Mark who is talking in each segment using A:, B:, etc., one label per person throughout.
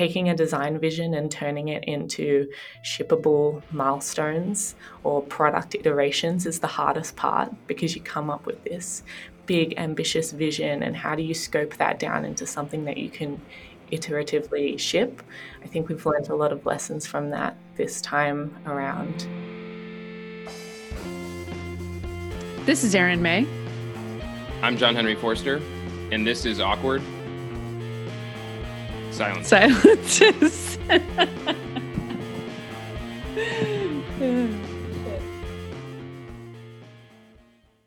A: taking a design vision and turning it into shippable milestones or product iterations is the hardest part because you come up with this big ambitious vision and how do you scope that down into something that you can iteratively ship. I think we've learned a lot of lessons from that this time around.
B: This is Erin May.
C: I'm John Henry Forster, and this is Awkward Silence.
B: Silences.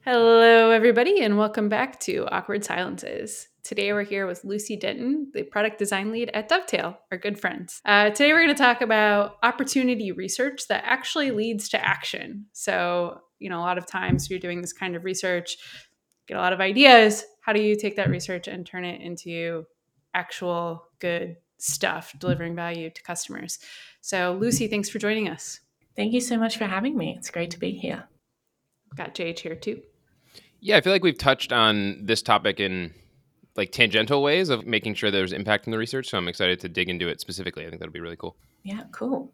B: Hello, everybody, and welcome back to Awkward Silences. Today, we're here with Lucy Denton, the product design lead at Dovetail, our good friends. Uh, today, we're going to talk about opportunity research that actually leads to action. So, you know, a lot of times you're doing this kind of research, get a lot of ideas. How do you take that research and turn it into actual good stuff, mm-hmm. delivering value to customers? So, Lucy, thanks for joining us.
A: Thank you so much for having me. It's great to be here.
B: Got JH here too.
C: Yeah, I feel like we've touched on this topic in like tangential ways of making sure there's impact in the research. So I'm excited to dig into it specifically. I think that'll be really cool.
A: Yeah, cool.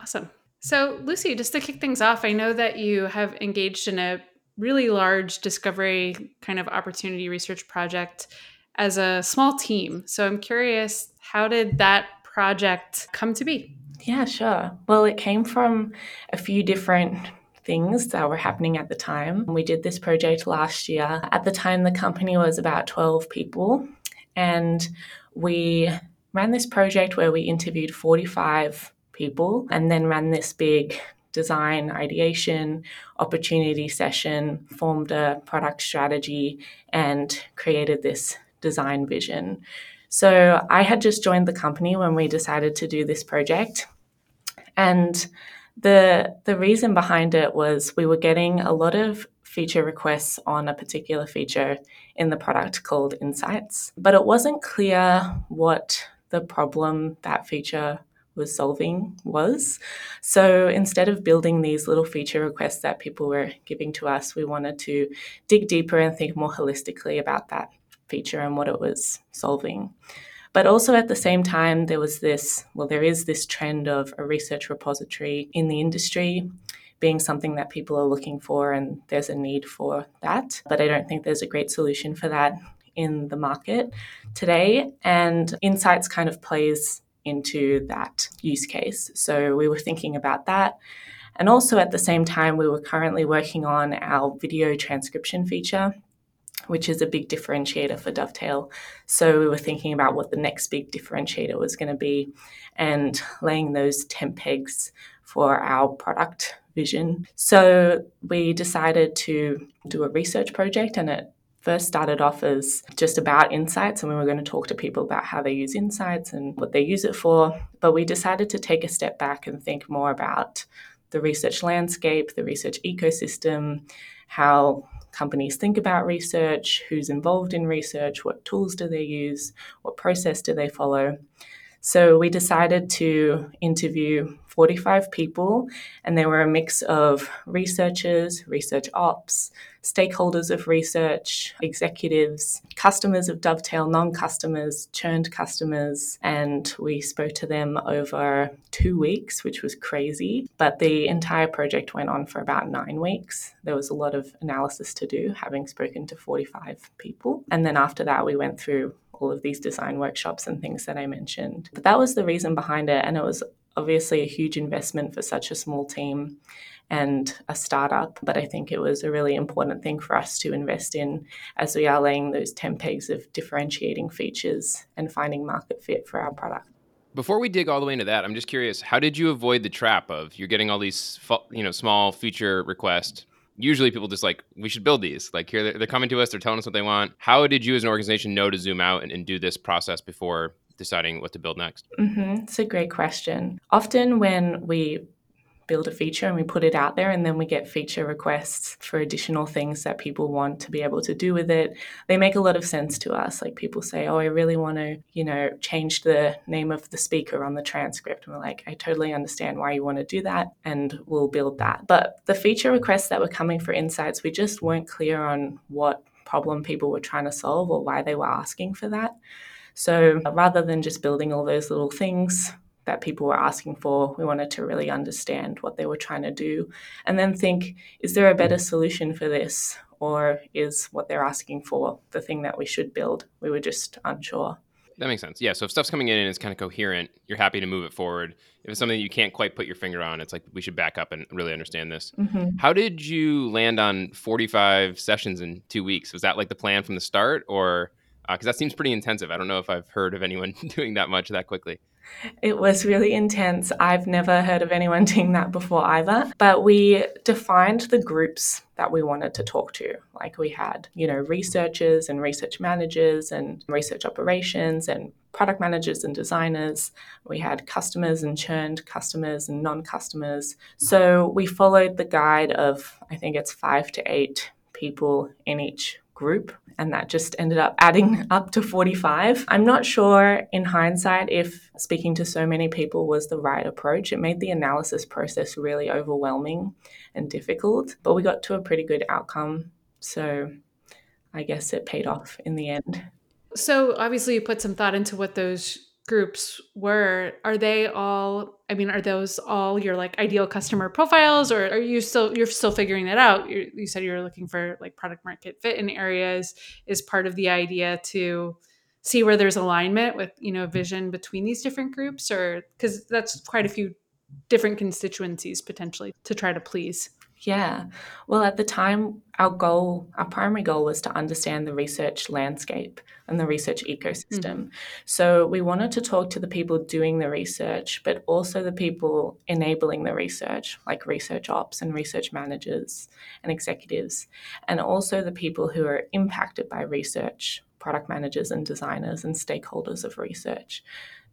B: Awesome. So, Lucy, just to kick things off, I know that you have engaged in a really large discovery kind of opportunity research project as a small team. So, I'm curious, how did that project come to be?
A: Yeah, sure. Well, it came from a few different things that were happening at the time. We did this project last year. At the time, the company was about 12 people, and we ran this project where we interviewed 45 people and then ran this big design ideation opportunity session, formed a product strategy, and created this design vision. So I had just joined the company when we decided to do this project. And the the reason behind it was we were getting a lot of feature requests on a particular feature in the product called Insights, but it wasn't clear what the problem that feature was solving was. So instead of building these little feature requests that people were giving to us, we wanted to dig deeper and think more holistically about that feature and what it was solving. But also at the same time, there was this, well, there is this trend of a research repository in the industry being something that people are looking for, and there's a need for that. But I don't think there's a great solution for that in the market today. And Insights kind of plays into that use case. So we were thinking about that. And also at the same time, we were currently working on our video transcription feature which is a big differentiator for Dovetail. So we were thinking about what the next big differentiator was going to be and laying those tent pegs for our product vision. So we decided to do a research project and it first started off as just about insights and we were going to talk to people about how they use insights and what they use it for but we decided to take a step back and think more about the research landscape the research ecosystem how companies think about research, who's involved in research, what tools do they use, what process do they follow. So we decided to interview 45 people, and they were a mix of researchers, research ops, stakeholders of research, executives, customers of Dovetail, non customers, churned customers, and we spoke to them over two weeks, which was crazy. But the entire project went on for about nine weeks. There was a lot of analysis to do, having spoken to 45 people. And then after that, we went through all of these design workshops and things that I mentioned. But that was the reason behind it. And it was obviously a huge investment for such a small team and a startup, but I think it was a really important thing for us to invest in as we are laying those 10 pegs of differentiating features and finding market fit for our product.
C: Before we dig all the way into that, I'm just curious, how did you avoid the trap of you're getting all these you know small feature requests usually people just like we should build these. Like here they're, they're, coming to us they're telling us what they want. How did you as an organization know to zoom out and, and do this process before deciding what to build next?
A: Mm-hmm. it's a great question. Often when we build a feature and we put it out there and then we get feature requests for additional things that people want to be able to do with it. They make a lot of sense to us. Like people say oh i really want to you know change the name of the speaker on the transcript. And we're like i totally understand why you want to do that and we'll build that. But the feature requests that were coming for insights we just weren't clear on what problem people were trying to solve or why they were asking for that. So uh, rather than just building all those little things, that people were asking for. We wanted to really understand what they were trying to do and then think is there a better solution for this? Or is what they're asking for the thing that we should build? We were just unsure.
C: That makes sense. Yeah. So if stuff's coming in and it's kind of coherent, you're happy to move it forward. If it's something you can't quite put your finger on, it's like we should back up and really understand this. Mm-hmm. How did you land on 45 sessions in two weeks? Was that like the plan from the start, or because uh, that seems pretty intensive? I don't know if I've heard of anyone doing that much that quickly.
A: It was really intense. I've never heard of anyone doing that before either. But we defined the groups that we wanted to talk to. Like we had, you know, researchers and research managers and research operations and product managers and designers. We had customers and churned customers and non customers. So we followed the guide of, I think it's five to eight people in each group and that just ended up adding up to 45. I'm not sure in hindsight if speaking to so many people was the right approach. It made the analysis process really overwhelming and difficult, but we got to a pretty good outcome. So I guess it paid off in the end.
B: So obviously you put some thought into what those groups were are they all i mean are those all your like ideal customer profiles or are you still you're still figuring that out? You you said you're looking for like product market fit in areas. Is part of the idea to see where there's alignment with you know vision between these different groups or because that's quite a few different constituencies potentially to try to please
A: yeah. Well, at the time, our goal, our primary goal was to understand the research landscape and the research ecosystem. Mm-hmm. So we wanted to talk to the people doing the research, but also the people enabling the research, like research ops and research managers and executives, and also the people who are impacted by research, product managers and designers and stakeholders of research,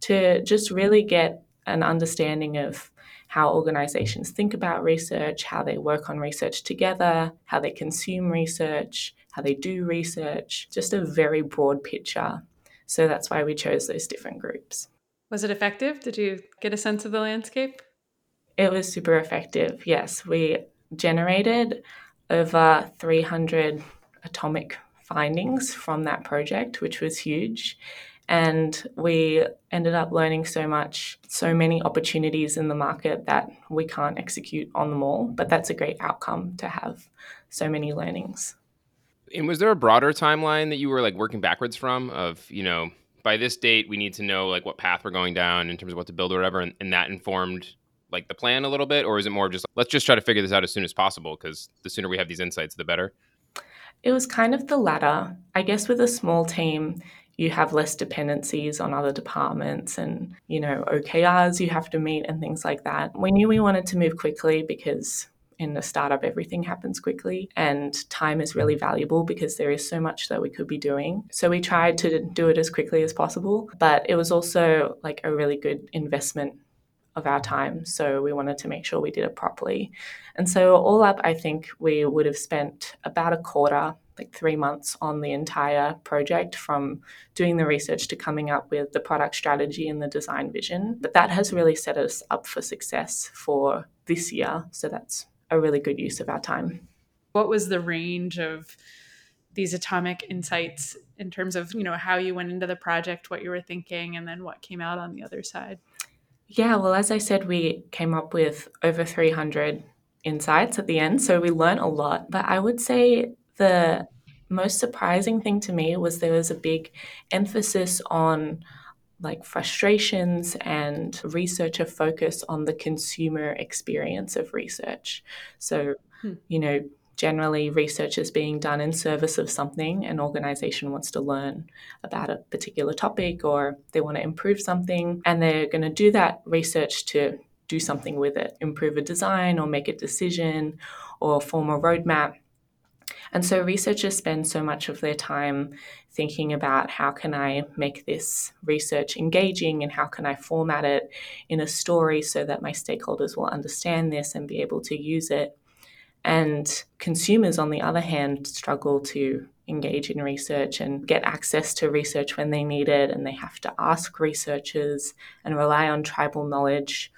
A: to just really get an understanding of how organizations think about research, how they work on research together, how they consume research, how they do research, just a very broad picture. So that's why we chose those different groups.
B: Was it effective? Did you get a sense of the landscape?
A: It was super effective, yes. We generated over 300 atomic findings from that project, which was huge. And we ended up learning so much, so many opportunities in the market that we can't execute on them all. But that's a great outcome to have so many learnings.
C: And was there a broader timeline that you were like working backwards from of, you know, by this date we need to know like what path we're going down in terms of what to build or whatever and, and that informed like the plan a little bit or is it more just let's just try to figure this out as soon as possible because the sooner we have these insights the better
A: it was kind of the latter i guess with a small team you have less dependencies on other departments and, you know, OKRs you have to meet and things like that. We knew we wanted to move quickly because in a startup, everything happens quickly and time is really valuable because there is so much that we could be doing. So we tried to do it as quickly as possible, but it was also like a really good investment of our time. So we wanted to make sure we did it properly. And so, all up, I think we would have spent about a quarter like three months on the entire project from doing the research to coming up with the product strategy and the design vision. But that has really set us up for success for this year. So that's a really good use of our time.
B: What was the range of these atomic insights in terms of, you know, how you went into the project, what you were thinking, and then what came out on the other side?
A: Yeah, well, as I said, we came up with over 300 insights at the end. So we learned a lot. But I would say the most surprising thing to me was there was a big emphasis on like frustrations and researcher focus on the consumer experience of research. So, hmm. you know, generally research is being done in service of something an organization wants to learn about a particular topic or they want to improve something and they're going to do that research to do something with it improve a design or make a decision or form a roadmap and so researchers spend so much of their time thinking about how can I make this research engaging and how can I format it in a story so that my stakeholders will understand this and be able to use it. And consumers, on the other hand, struggle to engage in research and get access to research when they need it, and they have to ask researchers and rely on tribal knowledge.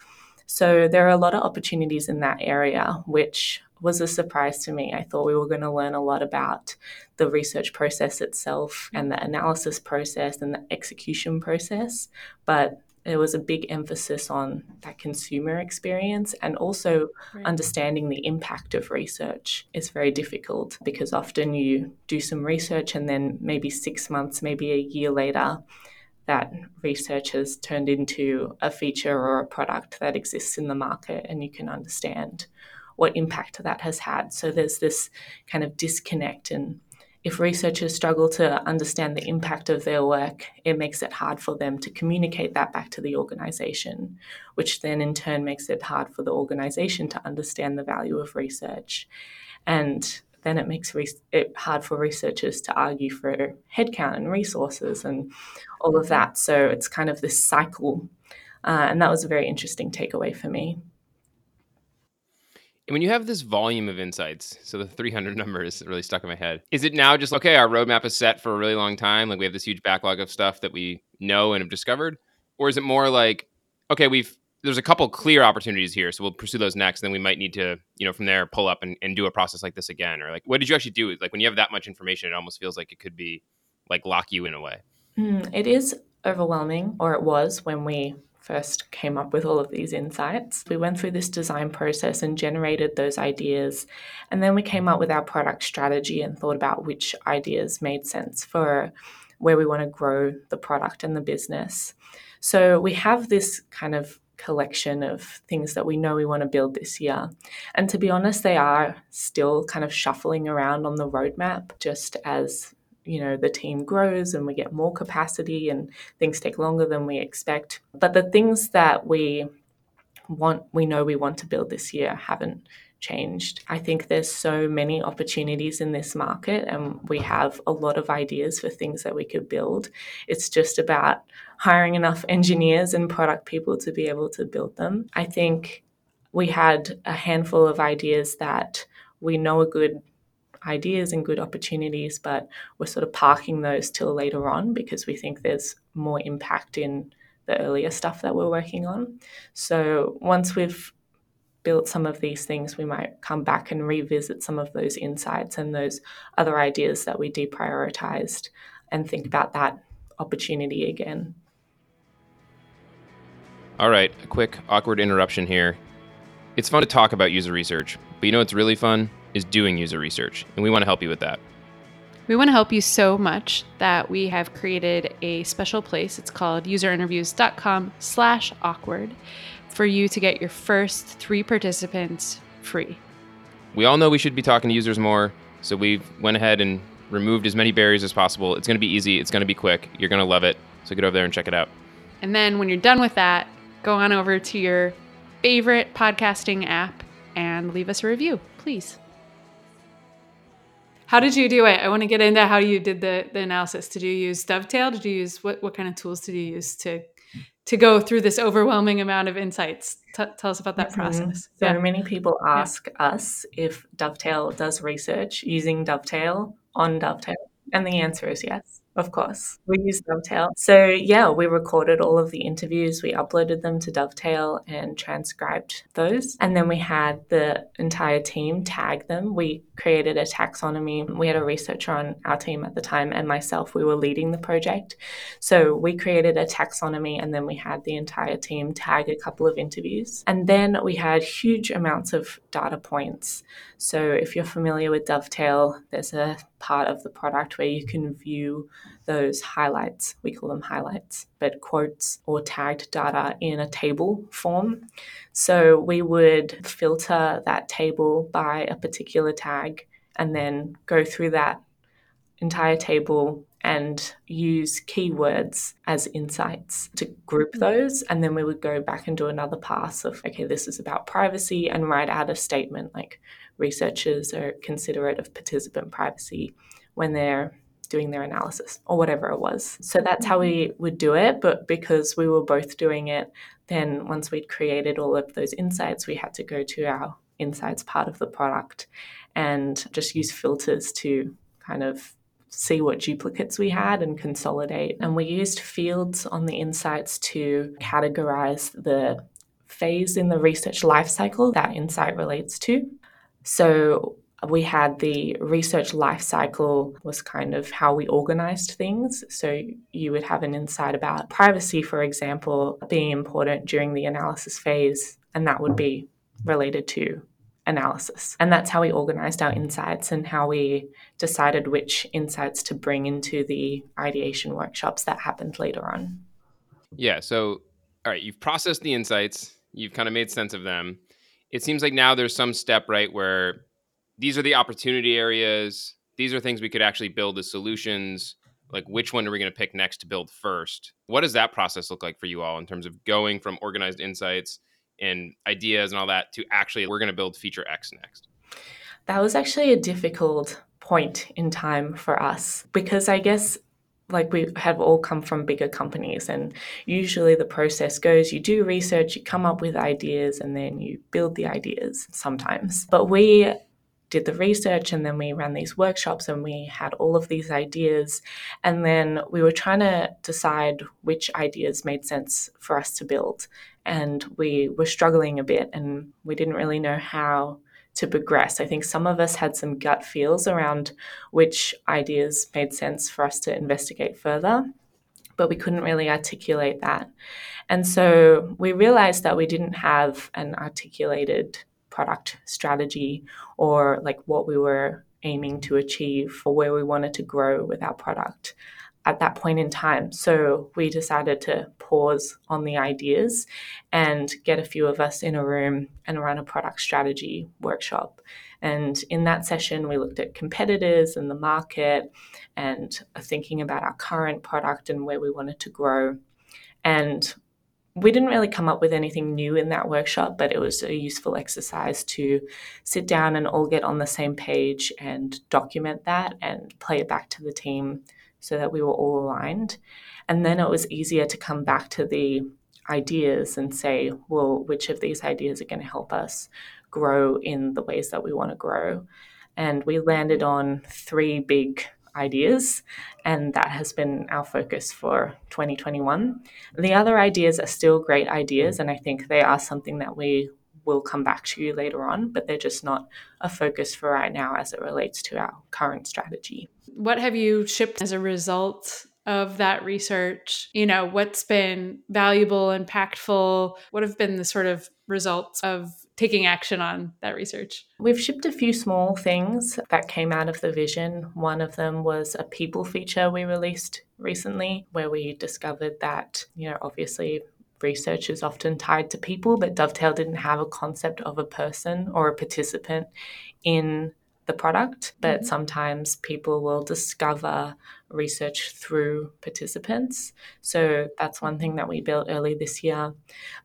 A: So there are a lot of opportunities in that area, which was a surprise to me. I thought we were going to learn a lot about the research process itself and the analysis process and the execution process, but there was a big emphasis on that consumer experience and also right. understanding the impact of research is very difficult because often you do some research and then maybe six months, maybe a year later, that research has turned into a feature or a product that exists in the market and you can understand what impact that has had. So there's this kind of disconnect. And if researchers struggle to understand the impact of their work, it makes it hard for them to communicate that back to the organization, which then in turn makes it hard for the organization to understand the value of research. And then it makes it hard for researchers to argue for headcount and resources and all of that. So it's kind of this cycle. Uh, and that was a very interesting takeaway for me.
C: And when you have this volume of insights, so the 300 number is really stuck in my head. Is it now just okay? Our roadmap is set for a really long time. Like we have this huge backlog of stuff that we know and have discovered, or is it more like, okay, we've there's a couple clear opportunities here, so we'll pursue those next. And then we might need to, you know, from there pull up and, and do a process like this again, or like what did you actually do? Like when you have that much information, it almost feels like it could be like lock you in a way.
A: Mm, it is overwhelming, or it was when we first came up with all of these insights. We went through this design process and generated those ideas. And then we came up with our product strategy and thought about which ideas made sense for where we want to grow the product and the business. So we have this kind of collection of things that we know we want to build this year. And to be honest, they are still kind of shuffling around on the roadmap just as you know the team grows and we get more capacity and things take longer than we expect. But the things that we want we know we want to build this year haven't changed. I think there's so many opportunities in this market and we have a lot of ideas for things that we could build. It's just about hiring enough engineers and product people to be able to build them. I think we had a handful of ideas that we know are good ideas and good opportunities, but we're sort of parking those till later on because we think there's more impact in the earlier stuff that we're working on. So once we've built some of these things, we might come back and revisit some of those insights and those other ideas that we deprioritized and think about that opportunity again.
C: All right, a quick awkward interruption here. It's fun to talk about user research, but you know what's really fun? Is doing user research, and we want to help you with that.
B: We want to help you so much that we have created a special place. It's called userinterviews.com slash awkward for you to get your first three participants free.
C: We all know we should be talking to users more, so we went ahead and removed as many barriers as possible. It's going to be easy. It's going to be quick. You're going to love it. So get over there and check it out.
B: And then when you're done with that, go on over to your favorite podcasting app and leave us a review, please. How did you do it? I want to get into how you did the, the analysis. Did you use Dovetail? Did you use what, what kind of tools did you use to to go through this overwhelming amount of insights? T- tell us about that mm-hmm. process.
A: So yeah. many people ask yeah. us if Dovetail does research using Dovetail on Dovetail, and the answer is yes. Of course, we use Dovetail. So, yeah, we recorded all of the interviews, we uploaded them to Dovetail and transcribed those. And then we had the entire team tag them. We created a taxonomy. We had a researcher on our team at the time, and myself, we were leading the project. So, we created a taxonomy, and then we had the entire team tag a couple of interviews. And then we had huge amounts of data points. So, if you're familiar with Dovetail, there's a part of the product where you can view those highlights. We call them highlights, but quotes or tagged data in a table form. So we would filter that table by a particular tag and then go through that entire table and use keywords as insights to group mm-hmm. those. And then we would go back and do another pass of, okay, this is about privacy and write out a statement like researchers are considerate of participant privacy when they're doing their analysis or whatever it was. So that's how we mm-hmm. would do it. But because we were both doing it, then once we'd created all of those insights, we had to go to our insights part of the product and just use filters to kind of see what duplicates we had and consolidate. And we used fields on the insights to categorize the phase in the research lifecycle that insight relates to. So we had the research life cycle was kind of how we organized things. So you would have an insight about privacy, for example, being important during the analysis phase, and that would be related to analysis. And that's how we organized our insights and how we decided which insights to bring into the ideation workshops that happened later on.
C: Yeah. So, all right, you've processed the insights, you've kind of made sense of them. It seems like now there's some step, right, where these are the opportunity areas. These are things we could actually build as solutions. Like, which one are we going to pick next to build first? What does that process look like for you all in terms of going from organized insights and ideas and all that to actually, we're going to build feature X next?
A: That was actually a difficult point in time for us because I guess like we have all come from bigger companies and usually the process goes you do research you come up with ideas and then you build the ideas sometimes but we did the research and then we ran these workshops and we had all of these ideas and then we were trying to decide which ideas made sense for us to build and we were struggling a bit and we didn't really know how to progress. I think some of us had some gut feels around which ideas made sense for us to investigate further, but we couldn't really articulate that. And so we realized that we didn't have an articulated product strategy or like what we were aiming to achieve or where we wanted to grow with our product at that point in time. So we decided to pause on the ideas and get a few of us in a room and run a product strategy workshop. And in that session, we looked at competitors and the market and thinking about our current product and where we wanted to grow. And we didn't really come up with anything new in that workshop, but it was a useful exercise to sit down and all get on the same page and document that and play it back to the team so that we were all aligned. And then it was easier to come back to the ideas and say, well, which of these ideas are going to help us grow in the ways that we want to grow? And we landed on three big ideas, and that has been our focus for 2021. The other ideas are still great ideas, and I think they are something that we will come back to you later on, but they're just not a focus for right now as it relates to our current strategy.
B: What have you shipped as a result of that research? You know, what's been valuable, impactful? What have been the sort of results of taking action on that research?
A: We've shipped a few small things that came out of the vision. One of them was a people feature we released recently where we discovered that, you know, obviously research is often tied to people, but Dovetail didn't have a concept of a person or a participant in the product. But mm-hmm. sometimes people will discover research through participants. So that's one thing that we built early this year.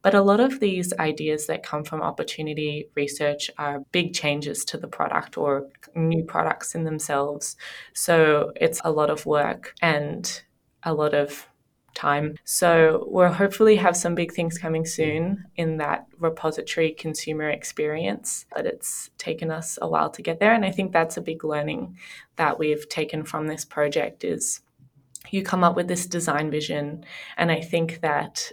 A: But a lot of these ideas that come from opportunity research are big changes to the product or new products in themselves. So it's a lot of work and a lot of time. So we'll hopefully have some big things coming soon in that repository consumer experience, but it's taken us a while to get there. And I think that's a big learning that we've taken from this project is you come up with this design vision. And I think that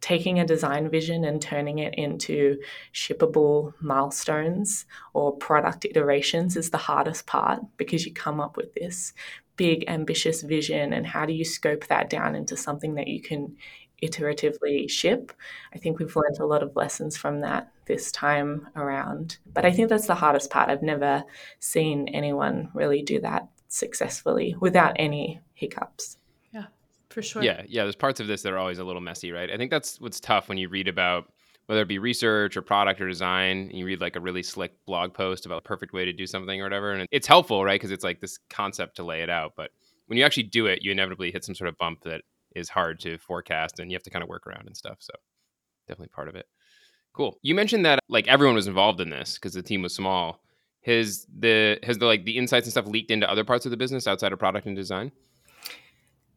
A: taking a design vision and turning it into shippable milestones or product iterations is the hardest part because you come up with this big, ambitious vision and how do you scope that down into something that you can iteratively ship. I think we've learned a lot of lessons from that this time around. But I think that's the hardest part. I've never seen anyone really do that successfully without any hiccups.
B: Yeah, for sure.
C: Yeah, yeah. There's parts of this that are always a little messy, right? I think that's what's tough when you read about whether it be research or product or design, you read like a really slick blog post about a perfect way to do something or whatever. And it's helpful, right? Because it's like this concept to lay it out. But when you actually do it, you inevitably hit some sort of bump that is hard to forecast and you have to kind of work around and stuff. So definitely part of it. Cool. You mentioned that like everyone was involved in this because the team was small. Has the has the like the insights and stuff leaked into other parts of the business outside of product and design?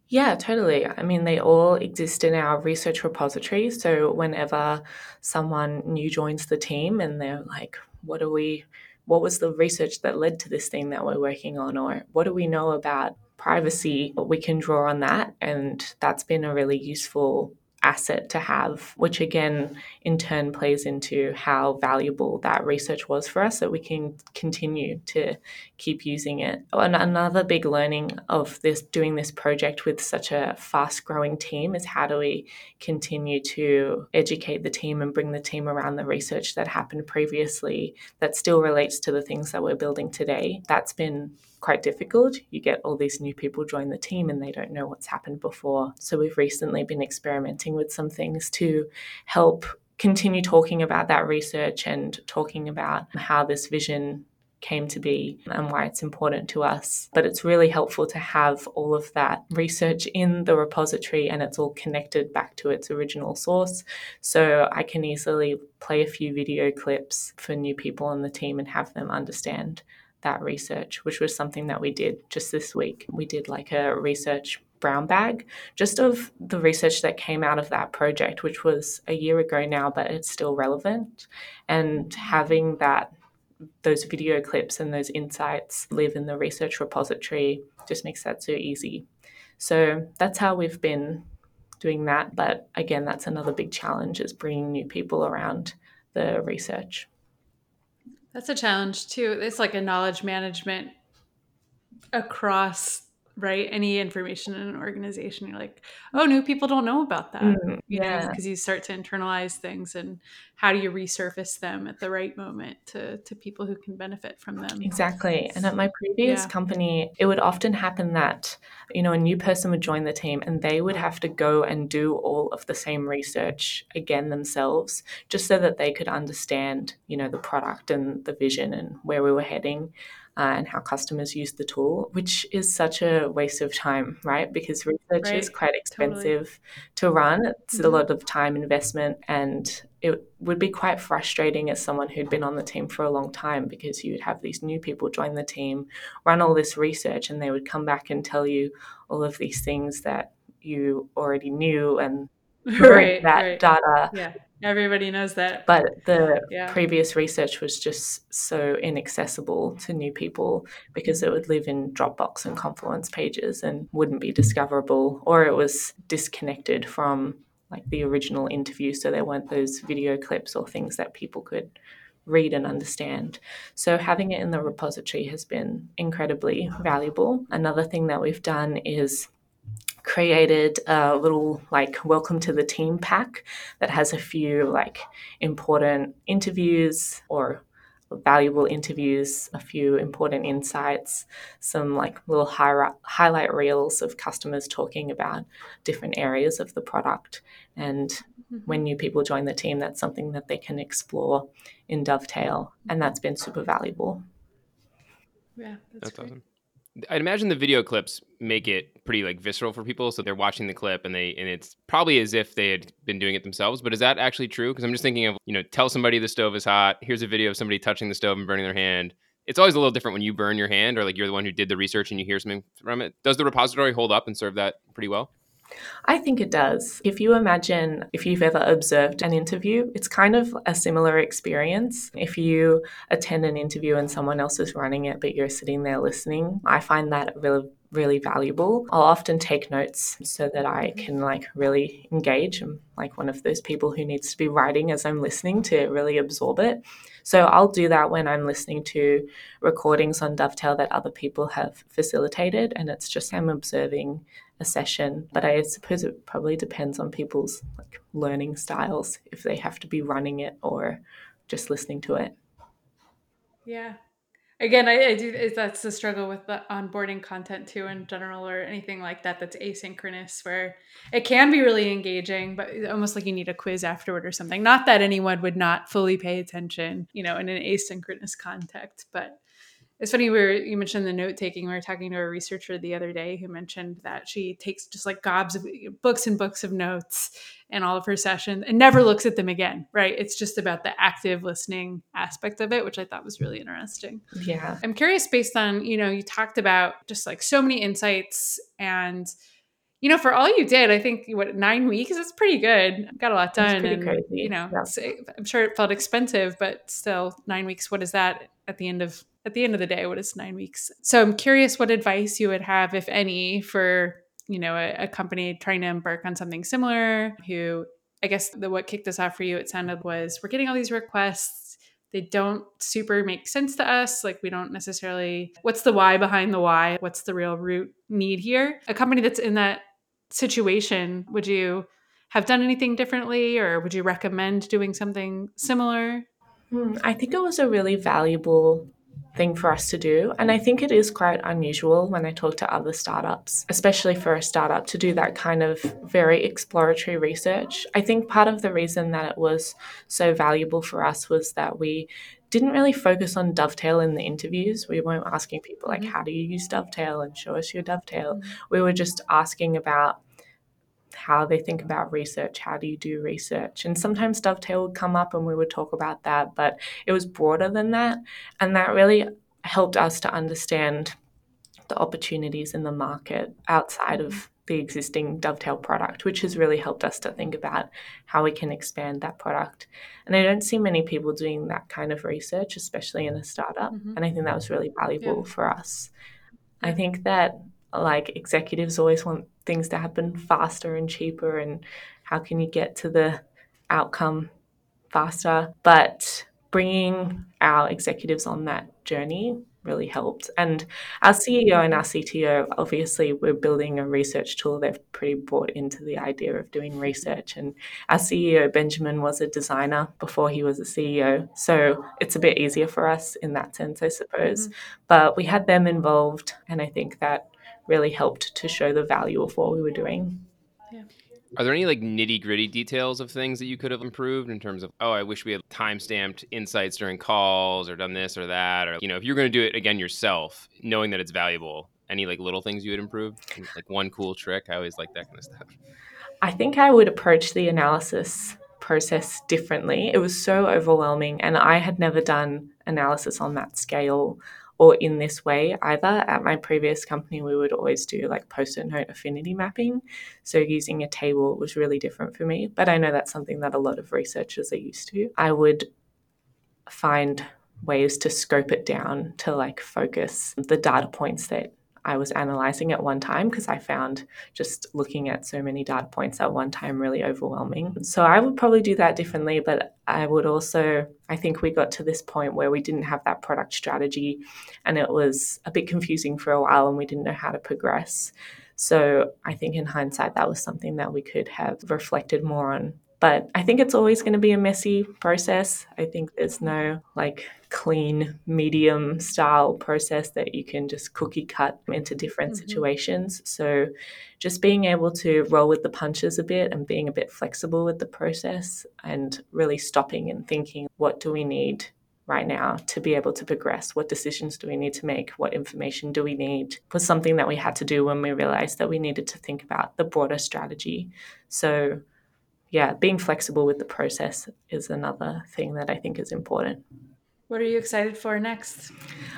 A: Yeah, totally. I mean, they all exist in our research repository. So whenever someone new joins the team and they're like, what are we, what was the research that led to this thing that we're working on? Or what do we know about privacy? We can draw on that. And that's been a really useful asset to have, which again, in turn, plays into how valuable that research was for us that we can continue to keep using it. Oh, and another big learning of this doing this project with such a fast growing team is how do we continue to educate the team and bring the team around the research that happened previously that still relates to the things that we're building today. That's been quite difficult. You get all these new people join the team and they don't know what's happened before. So we've recently been experimenting with some things to help continue talking about that research and talking about how this vision came to be and why it's important to us. But it's really helpful to have all of that research in the repository and it's all connected back to its original source. So I can easily play a few video clips for new people on the team and have them understand that research, which was something that we did just this week. We did like a research brown bag just of the research that came out of that project, which was a year ago now, but it's still relevant. And having that those video clips and those insights live in the research repository just makes that so easy. So that's how we've been doing that. But again, that's another big challenge is bringing new people around the research.
B: That's a challenge too. It's like a knowledge management across right any information in an organization you're like oh new people don't know about that mm, yeah. because you start to internalize things and how do you resurface them at the right moment to to people who can benefit from them.
A: Exactly and at my previous yeah. company it would often happen that you know a new person would join the team and they would have to go and do all of the same research again themselves just so that they could understand you know the product and the vision and where we were heading uh, and how customers use the tool, which is such a waste of time, right? Because research right. is quite expensive totally. to run. It's mm-hmm. a lot of time investment, and it would be quite frustrating as someone who'd been on the team for a long time because you'd have these new people join the team, run all this research, and they would come back and tell you all of these things that you already knew and right, that right. data
B: yeah Everybody knows that.
A: But the yeah. previous research was just so inaccessible to new people because it would live in Dropbox and Confluence pages and wouldn't be discoverable, or it was disconnected from like the original interview. So there weren't those video clips or things that people could read and understand. So having it in the repository has been incredibly valuable. Another thing that we've done is created a little like welcome to the team pack that has a few like important interviews or valuable interviews, a few important insights, some like little hi- highlight reels of customers talking about different areas of the product. And mm-hmm. when new people join the team, that's something that they can explore in Dovetail. And that's been super valuable.
B: Yeah, that's, that's awesome.
C: I'd imagine the video clips make it pretty like visceral for people, so they're watching the clip and they and it's probably as if they had been doing it themselves. But is that actually true? Because I'm just thinking of you know, tell somebody the stove is hot. Here's a video of somebody touching the stove and burning their hand. It's always a little different when you burn your hand or like you're the one who did the research and you hear something from it. Does the repository hold up and serve that pretty well?
A: I think it does. If you imagine if you've ever observed an interview, it's kind of a similar experience. If you attend an interview and someone else is running it, but you're sitting there listening, I find that really really valuable. I'll often take notes so that I can like really engage. I'm like one of those people who needs to be writing as I'm listening to really absorb it. So I'll do that when I'm listening to recordings on Dovetail that other people have facilitated and it's just I'm observing a session. But I suppose it probably depends on people's like learning styles if they have to be running it or just listening to it.
B: Yeah. Again, I, I do. That's the struggle with the onboarding content too, in general, or anything like that. That's asynchronous, where it can be really engaging, but almost like you need a quiz afterward or something. Not that anyone would not fully pay attention, you know, in an asynchronous context, but it's funny we were, you mentioned the note taking. We were talking to a researcher the other day who mentioned that she takes just like gobs of books and books of notes in all of her sessions and never looks at them again. Right? It's just about the active listening aspect of it, which I thought was really interesting.
A: Yeah,
B: I'm curious based on you know you talked about just like so many insights and you know, for all you did, I think what nine weeks is pretty good. Got a lot done. and, crazy. You know, yeah. I'm sure it felt expensive, but still, nine weeks. What is that at the end of at the end of the day, what is nine weeks? So I'm curious what advice you would have, if any, for you know, a, a company trying to embark on something similar who I guess the what kicked us off for you, it sounded was we're getting all these requests. They don't super make sense to us. Like we don't necessarily what's the why behind the why? What's the real root need here? A company that's in that situation, would you have done anything differently or would you recommend doing something similar?
A: Hmm, I think it was a really valuable thing for us to do. And I think it is quite unusual when I talk to other startups, especially for a startup, to do that kind of very exploratory research. I think part of the reason that it was so valuable for us was that we didn't really focus on dovetail in the interviews. We weren't asking people like, mm-hmm. how do you use dovetail and show us your dovetail. Mm-hmm. We were just asking about how they think about research. How do you do research? And sometimes dovetail would come up and we would talk about that, but it was broader than that. And that really helped us to understand the opportunities in the market outside of the existing dovetail product, which has really helped us to think about how we can expand that product. And I don't see many people doing that kind of research, especially in a startup. Mm-hmm. And I think that was really valuable yeah. for us. I think that like executives always want things to happen faster and cheaper and how can you get to the outcome faster? But bringing our executives on that journey really helped. And our ceo and our cto obviously we're building a research tool. They've pretty bought into the idea of doing research. And our ceo benjamin was a designer before he was a ceo so it's a bit easier for us in that sense i suppose. Mm-hmm. but we had them involved and i think that really helped to show the value of what we were doing.
C: Yeah. Are there any like nitty gritty details of things that you could have improved in terms of, oh, I wish we had time stamped insights during calls or done this or that? Or, you know, if you're going to do it again yourself, knowing that it's valuable, any like little things you would improve? Like one cool trick? I always like that kind of stuff.
A: I think I would approach the analysis process differently. It was so overwhelming, and I had never done analysis on that scale or in this way either. At my previous company, we would always do like post it note affinity mapping. So using a table was really different for me, but I know that's something that a lot of researchers are used to. I would find ways to scope it down to like focus the data points that I was analyzing at one time because I found just looking at so many data points at one time really overwhelming. So I would probably do that differently, but I would also, I think we got to this point where we didn't have that product strategy and it was a bit confusing for a while and we didn't know how to progress. So I think in hindsight, that was something that we could have reflected more on but I think it's always going to be a messy process. I think there's no like clean, medium style process that you can just cookie cut into different mm-hmm. situations. So just being able to roll with the punches a bit and being a bit flexible with the process and really stopping and thinking, what do we need right now to be able to progress? What decisions do we need to make? What information do we need? Was something that we had to do when we realized that we needed to think about the broader strategy. So yeah, being flexible with the process is another thing that I think is important.
B: What are you excited for next?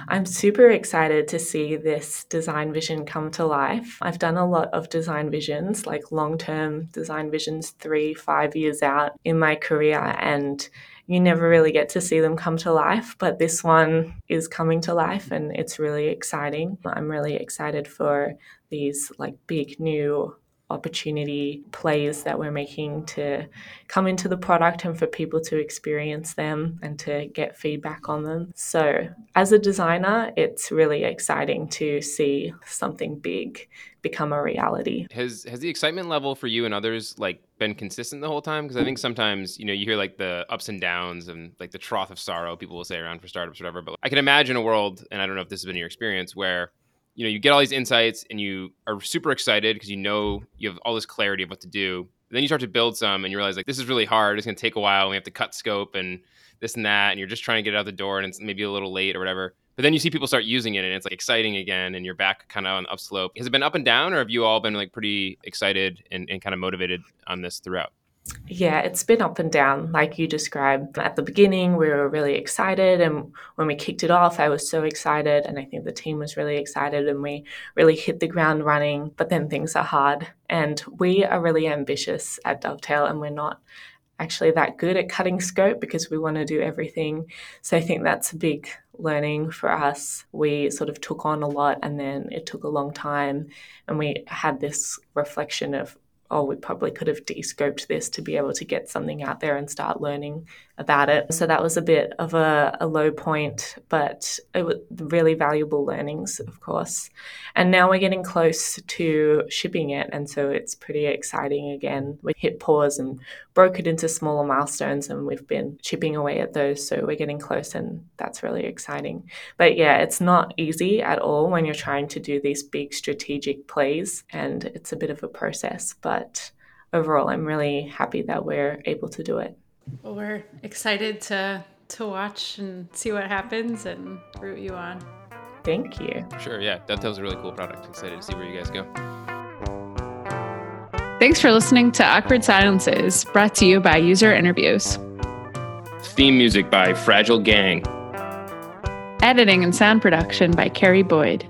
A: I'm super excited to see this design vision come to life. I've done a lot of design visions, like long term design visions, three, five years out in my career, and you never really get to see them come to life. But this one is coming to life, and it's really exciting. I'm really excited for these like big new opportunity plays that we're making to come into the product and for people to experience them and to get feedback on them. So, as a designer, it's really exciting to see something big become a reality.
C: Has has the excitement level for you and others like been consistent the whole time? Because I think sometimes you know you hear like the ups and downs and like the trough of sorrow people will say around for startups or whatever. But I can imagine a world, and I don't know if this has been your experience, where you know you get all these insights and you are super excited because you know you have all this clarity of what to do. Then you start to build some and you realize like this is really hard. It's going to take a while and we have to cut scope and this and that and you're just trying to get it out the door and it's maybe a little late or whatever. But then you see people start using it and it's like exciting again and you're back kind of on the upslope. Has it been up and down or have you all been like pretty excited and, and kind of motivated on this throughout
A: yeah, it's been up and down, like you described. At the beginning, we were really excited. And when we kicked it off, I was so excited. And I think the team was really excited. And we really hit the ground running. But then things are hard. And we are really ambitious at Dovetail, and we're not actually that good at cutting scope because we want to do everything. So I think that's a big learning for us. We sort of took on a lot and then it took a long time. And we had this reflection of, oh, we probably could have de scoped this to be able to get something out there and start learning about it. So that was a bit of a, a low point, but it was really valuable learnings, of course. And now we're getting close to shipping it. And so it's pretty exciting again. We hit pause and broke it into smaller milestones, and we've been chipping away at those. So we're getting close, and that's really exciting. But yeah, it's not easy at all when you're trying to do these big strategic plays, and it's a bit of a process. But overall, I'm really happy that we're able to do it.
B: Well, we're excited to to watch and see what happens and root you on.
A: Thank you.
C: Sure, yeah. Dovetail's a really cool product. Excited to see where you guys go.
B: Thanks for listening to Awkward Silences, brought to you by User Interviews.
C: Theme music by Fragile Gang.
B: Editing and sound production by Carrie Boyd.